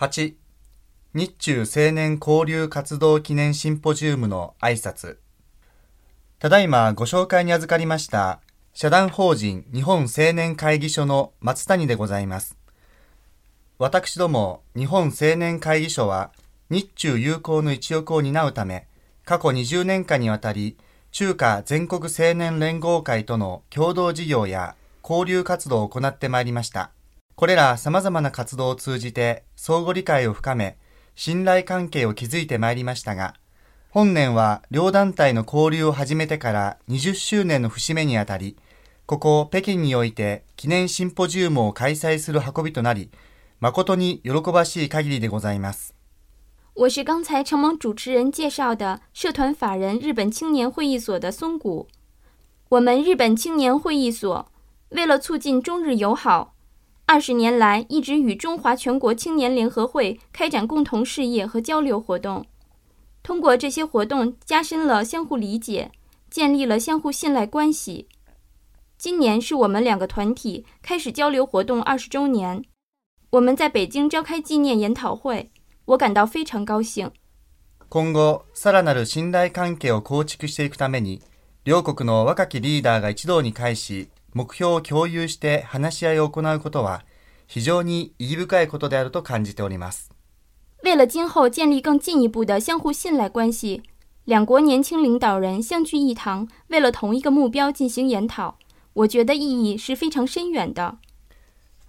8、日中青年交流活動記念シンポジウムの挨拶。ただいまご紹介に預かりました社団法人日本青年会議所の松谷でございます。私ども日本青年会議所は日中友好の一翼を担うため、過去20年間にわたり中華全国青年連合会との共同事業や交流活動を行ってまいりました。これら様々な活動を通じて相互理解を深め、信頼関係を築いてまいりましたが、本年は両団体の交流を始めてから20周年の節目にあたり、ここ北京において記念シンポジウムを開催する運びとなり、誠に喜ばしい限りでございます。我是刚才承蒙主持人介绍的社团法人日本青年会议所的松谷。我们日本青年会议所为了促进中日友好，二十年来一直与中华全国青年联合会开展共同事业和交流活动。通过这些活动，加深了相互理解，建立了相互信赖关系。今年是我们两个团体开始交流活动二十周年，我们在北京召开纪念研讨会，我感到非常高兴。今後さらなる信頼関係を構築していくために、両国の若きリーダーが一堂に会し、 目標を共有して話し合いを行うことは、非常に意義深いことであると感じております。为了今后建立更进一步的相互信赖关系，两国年轻领导人相聚一堂，为了同一个目标进行研讨，我觉得意义是非常深远的。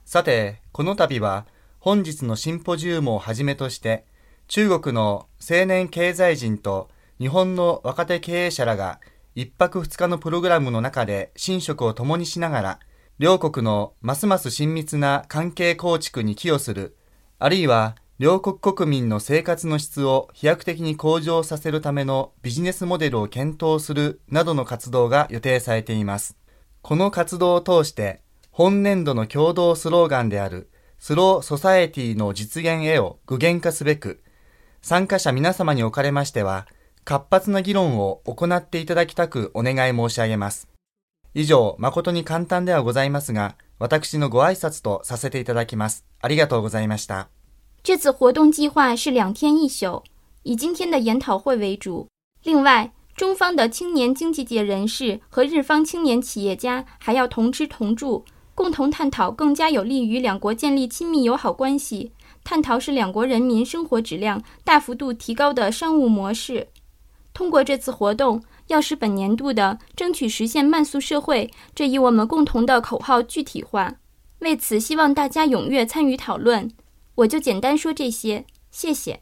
さて、この度は本日のシンポジウムをはじめとして、中国の青年経済人と日本の若手経営者らが一泊二日のプログラムの中で寝食を共にしながら、両国のますます親密な関係構築に寄与する、あるいは両国国民の生活の質を飛躍的に向上させるためのビジネスモデルを検討するなどの活動が予定されています。この活動を通して、本年度の共同スローガンであるスローソサエティの実現へを具現化すべく、参加者皆様におかれましては、活発な議論を行っていただきたくお願い申し上げます。以上、誠に簡単ではございますが、私のご挨拶とさせていただきます。ありがとうございました。这次活动计划是两天一宿，以今天的研讨会为主。另外，中方的青年经济界人士和日方青年企业家还要同吃同住，共同探讨更加有利于两国建立亲密友好关系，探讨使两国人民生活质量大幅度提高的商务模式。通过这次活动，要使本年度的争取实现慢速社会这一我们共同的口号具体化。为此，希望大家踊跃参与讨论。我就简单说这些，谢谢。